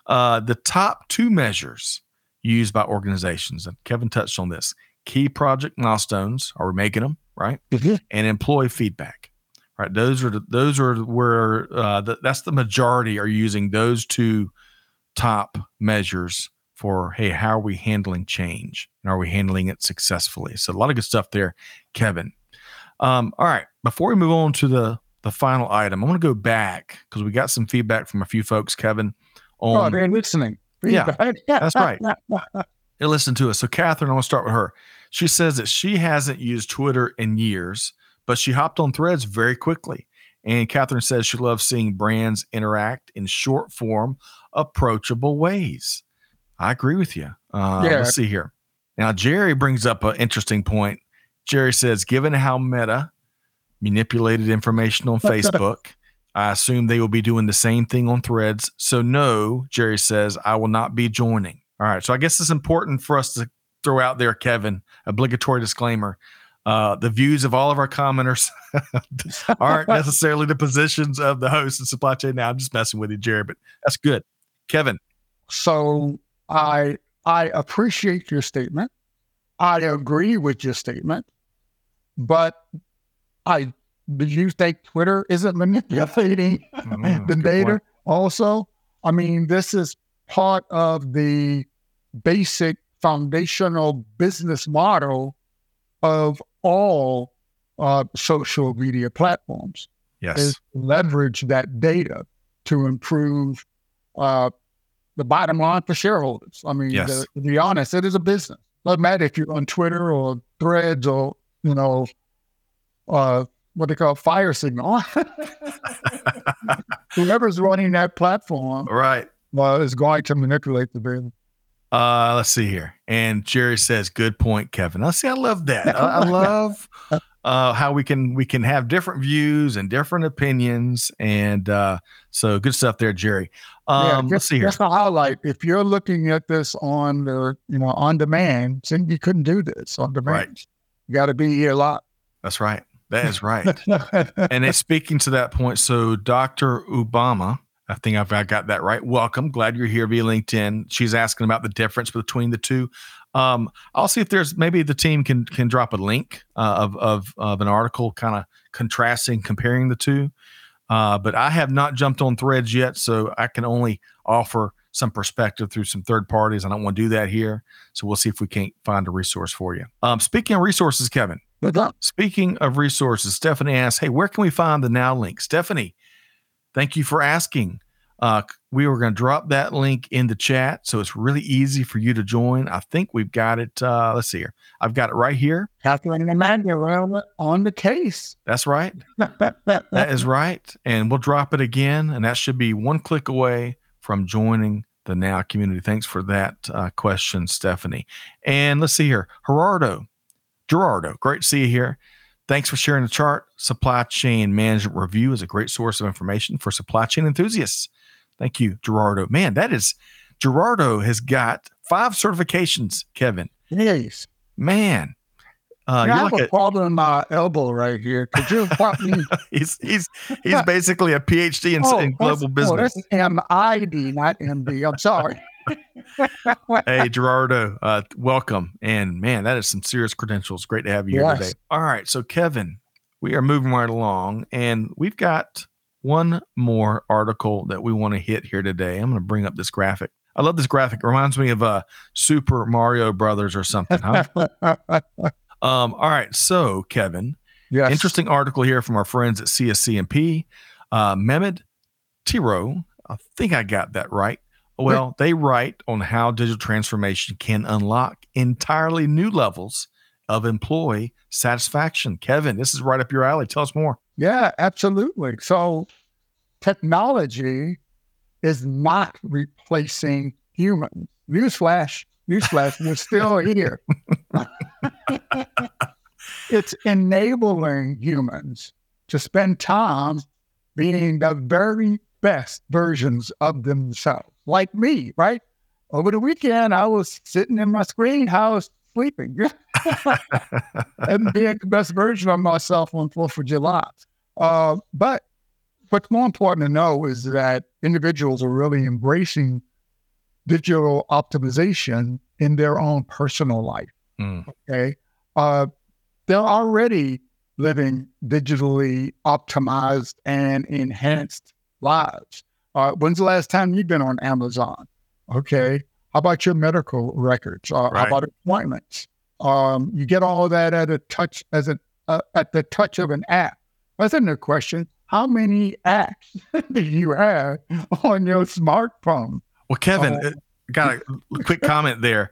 Uh, the top two measures used by organizations, and Kevin touched on this key project milestones, are we making them, right? Mm-hmm. And employee feedback, right? Those are the, those are where uh, the, that's the majority are using those two top measures for hey, how are we handling change and are we handling it successfully? So a lot of good stuff there, Kevin. Um, all right, before we move on to the the final item, I want to go back because we got some feedback from a few folks, Kevin, on, oh, they're listening. Yeah, that's right. They listen to us. So, Catherine, I want to start with her. She says that she hasn't used Twitter in years, but she hopped on threads very quickly. And Catherine says she loves seeing brands interact in short form, approachable ways. I agree with you. Uh, yeah. Let's see here. Now, Jerry brings up an interesting point. Jerry says, given how Meta manipulated information on Facebook, I assume they will be doing the same thing on threads. So, no, Jerry says, I will not be joining. All right. So, I guess it's important for us to throw out there, Kevin, obligatory disclaimer. Uh, the views of all of our commenters aren't necessarily the positions of the host and supply chain. Now I'm just messing with you, Jerry, but that's good. Kevin. So I I appreciate your statement. I agree with your statement, but I do you think Twitter isn't manipulating mm, the data? Point. Also, I mean, this is part of the basic foundational business model of all uh, social media platforms. Yes. Is leverage that data to improve uh, the bottom line for shareholders. I mean, yes. to, to be honest, it is a business. Doesn't matter if you're on Twitter or Threads or you know, uh, what they call fire signal. Whoever's running that platform, right, uh, is going to manipulate the data. Uh, let's see here. And Jerry says, "Good point, Kevin." I see. I love that. I, I love uh, how we can we can have different views and different opinions, and uh, so good stuff there, Jerry. Um, yeah, just, let's see here. Just a highlight. If you're looking at this on the you know on demand, then you couldn't do this on demand. Right. You got to be here a lot. That's right. That is right. and it's speaking to that point. So Dr. Obama I think I've, I got that right. Welcome. Glad you're here via LinkedIn. She's asking about the difference between the two. Um, I'll see if there's maybe the team can can drop a link uh, of, of of an article kind of contrasting, comparing the two. Uh, but I have not jumped on threads yet, so I can only offer some perspective through some third parties. I don't want to do that here, so we'll see if we can't find a resource for you. Um, speaking of resources, Kevin. Speaking of resources, Stephanie asks, "Hey, where can we find the now link?" Stephanie, Thank you for asking. Uh, we were going to drop that link in the chat, so it's really easy for you to join. I think we've got it. Uh, let's see here. I've got it right here. Catherine and Amanda on the case. That's right. that is right. And we'll drop it again, and that should be one click away from joining the Now community. Thanks for that uh, question, Stephanie. And let's see here. Gerardo, Gerardo, great to see you here. Thanks for sharing the chart. Supply Chain Management Review is a great source of information for supply chain enthusiasts. Thank you, Gerardo. Man, that is Gerardo has got five certifications, Kevin. Yes. Man. Uh, yeah, I have like a, a problem in my elbow right here. Could you help me? he's he's he's basically a PhD in, oh, in global business. Oh, that's MID, not MD. I'm sorry hey, Gerardo, uh, welcome. And man, that is some serious credentials. Great to have you yes. here today. All right. So, Kevin, we are moving right along, and we've got one more article that we want to hit here today. I'm going to bring up this graphic. I love this graphic. It reminds me of uh, Super Mario Brothers or something. Huh? um, all right. So, Kevin, yes. interesting article here from our friends at CSCMP. Uh, Mehmet Tiro, I think I got that right well, they write on how digital transformation can unlock entirely new levels of employee satisfaction. Kevin, this is right up your alley. Tell us more. Yeah, absolutely. So, technology is not replacing humans. Newsflash, newsflash, we're still here. it's enabling humans to spend time being the very best versions of themselves like me, right? Over the weekend, I was sitting in my screen house sleeping and being the best version of myself on 4th of July. Uh, but what's more important to know is that individuals are really embracing digital optimization in their own personal life. Mm. Okay. Uh, they're already living digitally optimized and enhanced lives. Uh, when's the last time you've been on Amazon? Okay. How about your medical records? Uh, right. How about appointments? Um, you get all of that at a touch as a uh, at the touch of an app. That's another question. How many apps do you have on your smartphone? Well, Kevin, uh, uh got a quick comment there.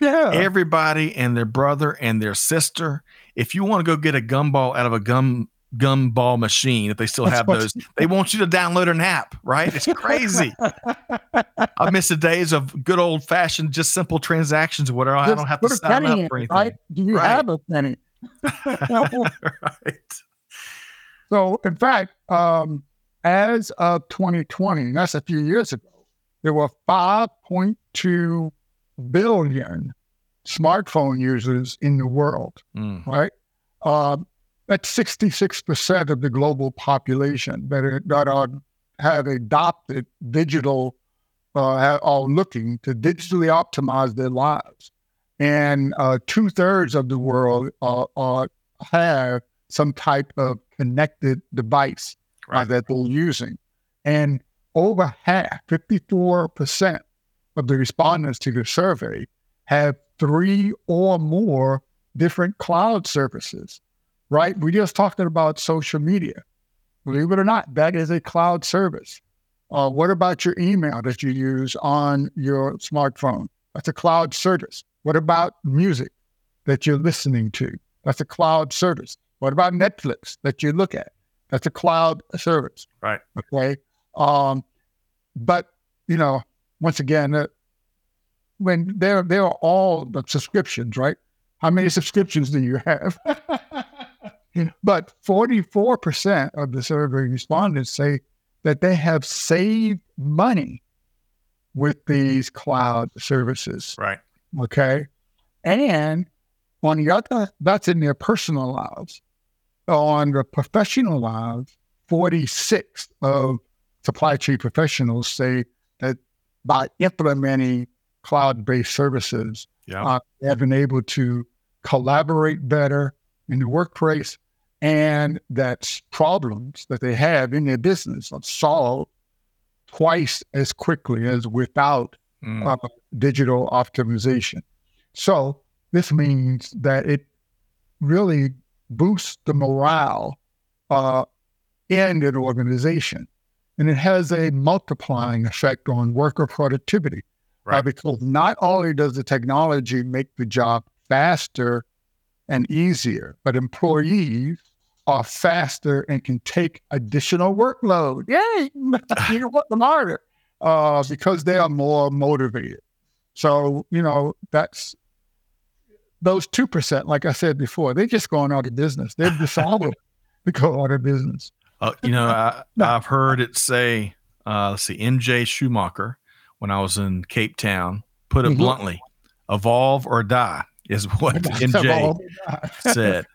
Yeah. Everybody and their brother and their sister. If you want to go get a gumball out of a gum gumball machine if they still have those. they want you to download an app right? It's crazy. I miss the days of good old fashioned just simple transactions whatever i don't have to sign up for anything. Right? do you right. have a penny? Right. So in fact um, as of 2020 that's a few years ago there were 5.2 billion smartphone users in the world mm. right? Uh, that's 66% of the global population that are, that are have adopted digital, uh, are looking to digitally optimize their lives. And uh, two thirds of the world uh, have some type of connected device uh, that they're using. And over half, 54% of the respondents to the survey have three or more different cloud services, right? We just talked about social media. Believe it or not, that is a cloud service. Uh, what about your email that you use on your smartphone? That's a cloud service. What about music that you're listening to? That's a cloud service. What about Netflix that you look at? That's a cloud service. Right. Okay. Um, but you know, once again, uh, when they're they're all the subscriptions, right? How many subscriptions do you have? but 44% of the survey respondents say that they have saved money with these cloud services. Right. Okay. And on the other, that's in their personal lives. On the professional lives, 46 of supply chain professionals say that by implementing cloud based services, yeah. uh, they have been able to collaborate better in the workplace and that problems that they have in their business are solved twice as quickly as without mm. uh, digital optimization. So this means that it really boosts the morale uh, in an organization. And it has a multiplying effect on worker productivity. Uh, right. Uh, because not only does the technology make the job faster and easier, but employees are faster and can take additional workload. Yay! you know what? The harder uh, because they are more motivated. So you know that's those two percent. Like I said before, they're just going out of business. They're dissolved to go out of business. Uh, you know, I, have heard it say, uh, let's see, MJ Schumacher, when I was in Cape Town, put it mm-hmm. bluntly, evolve or die is what MJ said.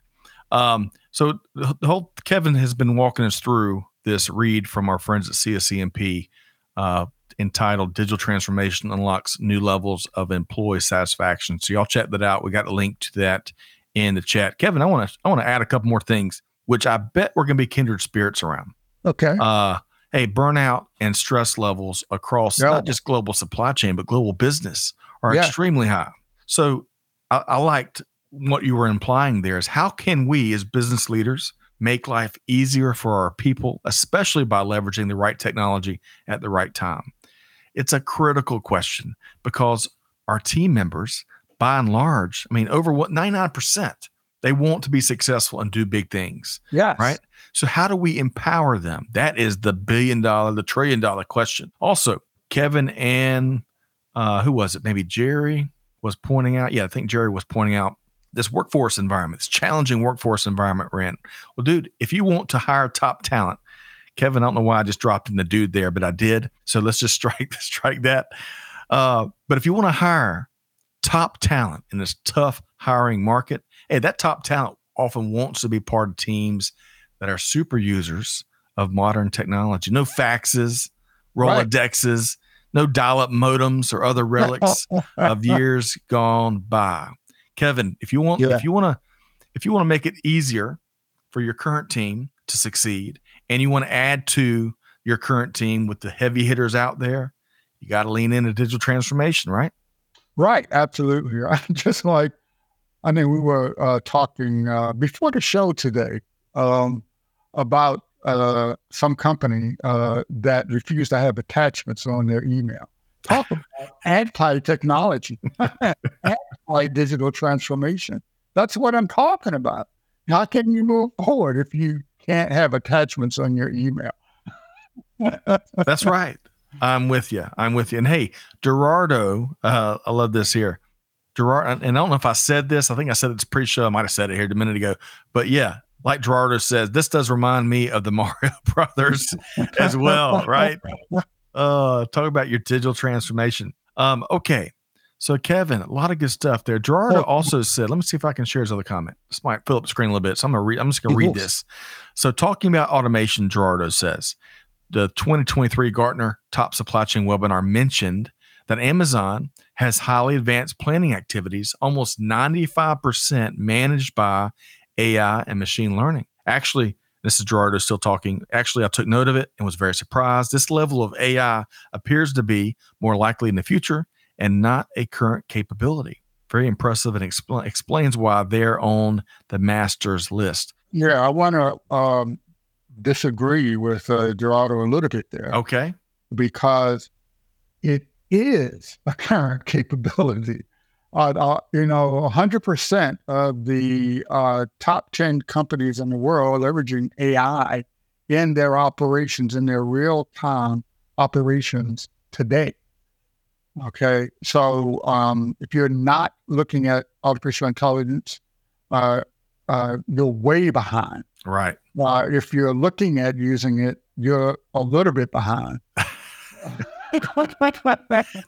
Um, so the whole Kevin has been walking us through this read from our friends at CSCMP uh, entitled "Digital Transformation Unlocks New Levels of Employee Satisfaction." So y'all check that out. We got a link to that in the chat. Kevin, I want to I want to add a couple more things, which I bet we're going to be kindred spirits around. Okay. Uh, hey, burnout and stress levels across yep. not just global supply chain but global business are yeah. extremely high. So I, I liked what you were implying there is how can we as business leaders make life easier for our people, especially by leveraging the right technology at the right time? It's a critical question because our team members, by and large, I mean, over what 99%, they want to be successful and do big things. Yeah. Right. So, how do we empower them? That is the billion dollar, the trillion dollar question. Also, Kevin and uh, who was it? Maybe Jerry was pointing out. Yeah, I think Jerry was pointing out this workforce environment, this challenging workforce environment we're in. Well, dude, if you want to hire top talent, Kevin, I don't know why I just dropped in the dude there, but I did. So let's just strike strike that. Uh, but if you want to hire top talent in this tough hiring market, hey, that top talent often wants to be part of teams that are super users of modern technology. No faxes, Rolodexes, right. no dial-up modems or other relics of years gone by. Kevin, if you want, yeah. if you want to, if you want to make it easier for your current team to succeed, and you want to add to your current team with the heavy hitters out there, you got to lean into digital transformation, right? Right, absolutely. Just like, I mean, we were uh, talking uh, before the show today um, about uh, some company uh, that refused to have attachments on their email talk about anti-technology, anti-digital transformation. That's what I'm talking about. How can you move forward if you can't have attachments on your email? That's right. I'm with you. I'm with you. And hey, Gerardo, uh, I love this here. Gerardo, and I don't know if I said this. I think I said it's pre-show. I might have said it here a minute ago. But yeah, like Gerardo says, this does remind me of the Mario Brothers as well, right? Uh, talk about your digital transformation. Um, okay. So, Kevin, a lot of good stuff there. Gerardo also said, let me see if I can share his other comment. This might fill up the screen a little bit. So I'm gonna read, I'm just gonna read this. So, talking about automation, Gerardo says the 2023 Gartner Top Supply Chain webinar mentioned that Amazon has highly advanced planning activities, almost 95% managed by AI and machine learning. Actually, this is Gerardo still talking. Actually, I took note of it and was very surprised. This level of AI appears to be more likely in the future and not a current capability. Very impressive and expl- explains why they're on the master's list. Yeah, I want to um, disagree with uh, Gerardo a little bit there. Okay. Because it is a current capability. Uh, uh, you know, 100% of the uh, top 10 companies in the world leveraging AI in their operations, in their real time operations today. Okay. So um, if you're not looking at artificial intelligence, uh, uh, you're way behind. Right. Uh, if you're looking at using it, you're a little bit behind.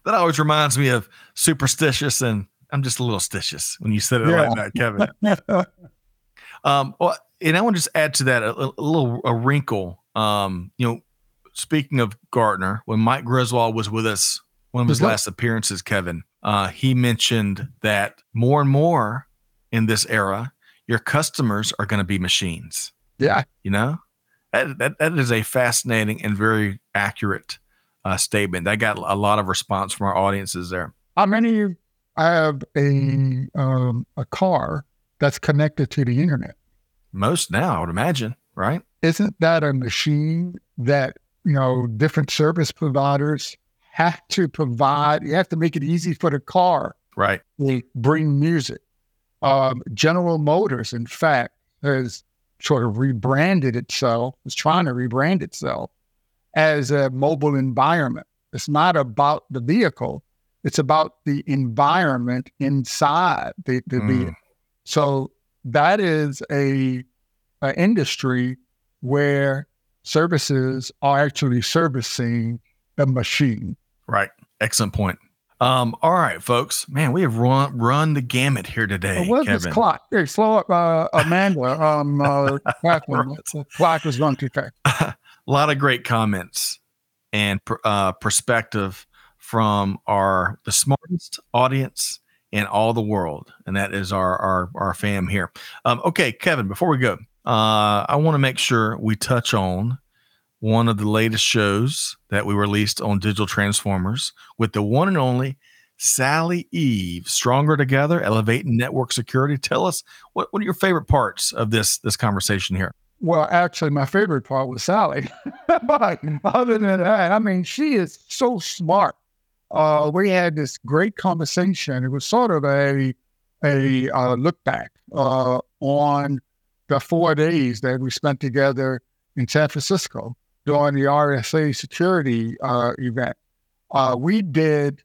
that always reminds me of superstitious, and I'm just a little stitious when you said it yeah. like that, Kevin. um, well, and I want to just add to that a, a little a wrinkle. Um, you know, speaking of Gartner, when Mike Griswold was with us one of his last appearances, Kevin, uh, he mentioned that more and more in this era, your customers are going to be machines. Yeah. You know, that, that, that is a fascinating and very accurate uh, statement. That got a lot of response from our audiences there. How many of you have a, um, a car that's connected to the internet? Most now, I would imagine, right? Isn't that a machine that, you know, different service providers have to provide, you have to make it easy for the car. Right. To bring music. Um, General Motors, in fact, has sort of rebranded itself, is trying to rebrand itself as a mobile environment. It's not about the vehicle, it's about the environment inside the, the mm. vehicle. So that is a, a industry where services are actually servicing a machine. Right. Excellent point. Um, all right, folks. Man, we have run run the gamut here today. What's this clock? Hey, slow up, uh, Amanda. Um, uh, the clock was running too fast. a lot of great comments and uh, perspective from our the smartest audience in all the world, and that is our our our fam here. Um, okay, Kevin. Before we go, uh, I want to make sure we touch on one of the latest shows that we released on Digital Transformers with the one and only Sally Eaves. Stronger Together, Elevating Network Security. Tell us what, what are your favorite parts of this this conversation here? Well, actually, my favorite part was Sally. but other than that, I mean, she is so smart. Uh, we had this great conversation. It was sort of a a uh, look back uh, on the four days that we spent together in San Francisco during the RSA security uh, event. Uh, we did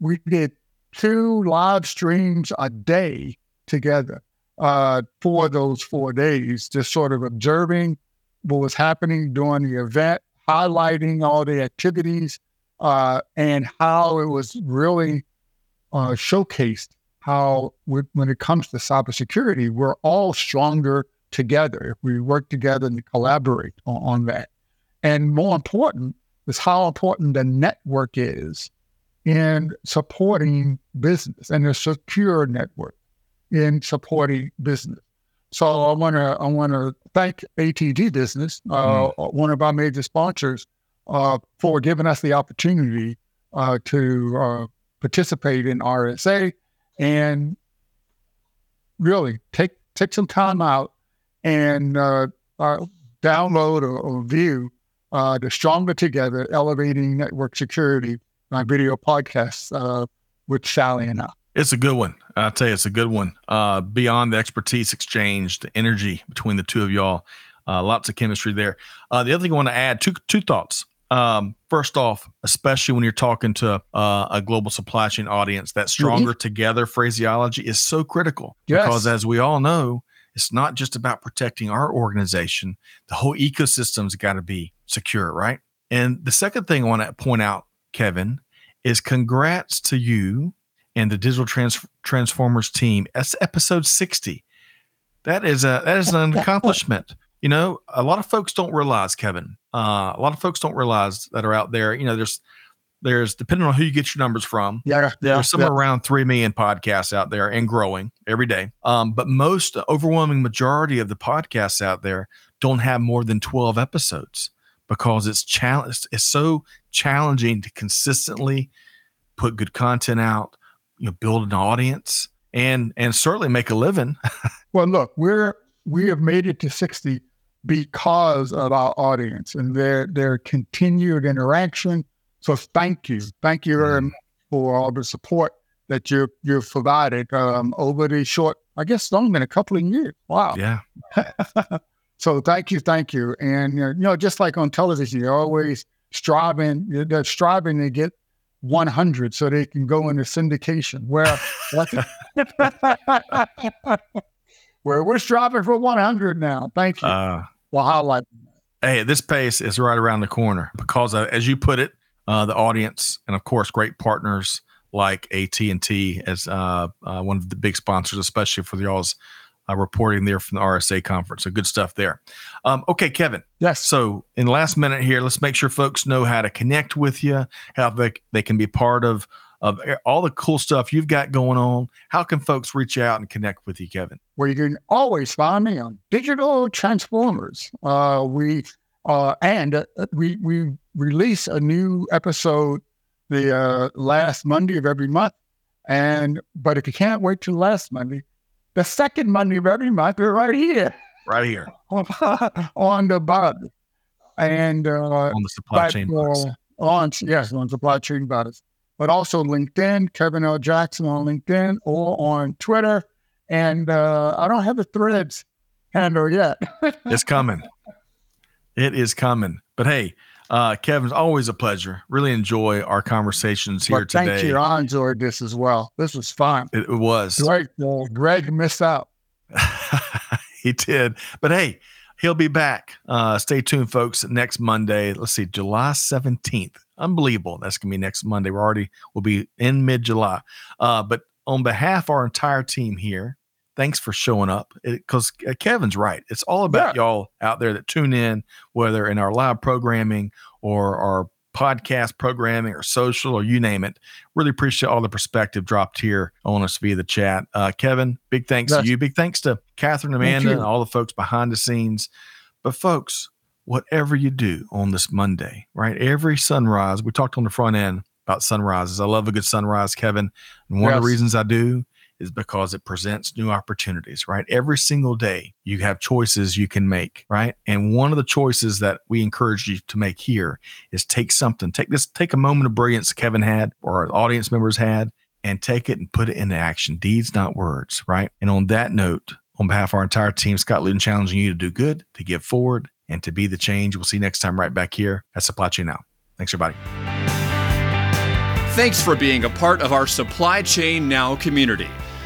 we did two live streams a day together uh, for those four days, just sort of observing what was happening during the event, highlighting all the activities, uh, and how it was really uh, showcased how when it comes to cybersecurity, we're all stronger together if we work together and collaborate on, on that. And more important is how important the network is in supporting business and a secure network in supporting business. So I want to I want to thank AT&T Business, uh, mm. one of our major sponsors, uh, for giving us the opportunity uh, to uh, participate in RSA and really take take some time out and uh, uh, download or, or view uh, the Stronger Together Elevating Network Security, my video podcast uh, with Sally and I. It's a good one. I'll tell you, it's a good one. Uh, beyond the expertise exchange, the energy between the two of y'all, uh, lots of chemistry there. Uh, the other thing I want to add two two thoughts. Um, first off, especially when you're talking to uh, a global supply chain audience, that stronger mm-hmm. together phraseology is so critical yes. because, as we all know, it's not just about protecting our organization. The whole ecosystem's got to be secure, right? And the second thing I want to point out, Kevin, is congrats to you and the Digital Trans- Transformers team. That's episode 60. That is a that is an accomplishment. You know, a lot of folks don't realize, Kevin. Uh, a lot of folks don't realize that are out there. You know, there's there's depending on who you get your numbers from. Yeah, yeah there's somewhere yeah. around three million podcasts out there and growing every day. Um, but most overwhelming majority of the podcasts out there don't have more than 12 episodes because it's challenge it's so challenging to consistently put good content out, you know, build an audience and and certainly make a living. well, look, we're we have made it to 60 because of our audience and their their continued interaction. So thank you, thank you very much for all the support that you you've provided um, over the short, I guess, it's only been a couple of years. Wow. Yeah. so thank you, thank you, and you know, just like on television, you're always striving, they're striving to get 100 so they can go into syndication. Where where we're striving for 100 now. Thank you. Uh, well, highlight. Hey, this pace is right around the corner because, uh, as you put it, uh, the audience and of course great partners like AT and T as uh, uh, one of the big sponsors, especially for the y'all's uh, reporting there from the RSA conference. So good stuff there. Um, okay, Kevin. Yes. So in the last minute here, let's make sure folks know how to connect with you, how they, they can be part of of all the cool stuff you've got going on. How can folks reach out and connect with you, Kevin? Well, you can always find me on Digital Transformers. Uh, we uh, and uh, we we release a new episode the uh, last Monday of every month. And but if you can't wait till last Monday, the second Monday of every month, we're right here. Right here. on the bud. And uh, on the supply chain uh, on yes, on supply chain bodies, but also LinkedIn, Kevin L. Jackson on LinkedIn or on Twitter. And uh, I don't have the threads handle yet. it's coming. It is coming. But hey, uh, Kevin's always a pleasure. Really enjoy our conversations here today. Thank you. I enjoyed this as well. This was fun. It, it was. Great. Well, Greg missed out. he did. But hey, he'll be back. Uh, stay tuned, folks. Next Monday, let's see, July 17th unbelievable. That's gonna be next Monday. We're already we'll be in mid July. Uh, but on behalf of our entire team here, thanks for showing up. Because uh, Kevin's right. It's all about yeah. y'all out there that tune in, whether in our live programming or our podcast programming or social or you name it. Really appreciate all the perspective dropped here on us via the chat. Uh, Kevin, big thanks to you. Big thanks to Catherine, Amanda, and all the folks behind the scenes. But folks, whatever you do on this Monday, right? Every sunrise, we talked on the front end about sunrises. I love a good sunrise, Kevin. And one yes. of the reasons I do is because it presents new opportunities, right? Every single day, you have choices you can make, right? And one of the choices that we encourage you to make here is take something, take this, take a moment of brilliance Kevin had or our audience members had, and take it and put it into action. Deeds, not words, right? And on that note, on behalf of our entire team, Scott Luton challenging you to do good, to give forward, and to be the change. We'll see you next time right back here at Supply Chain Now. Thanks, everybody. Thanks for being a part of our Supply Chain Now community.